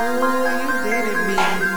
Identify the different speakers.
Speaker 1: Oh, you didn't mean.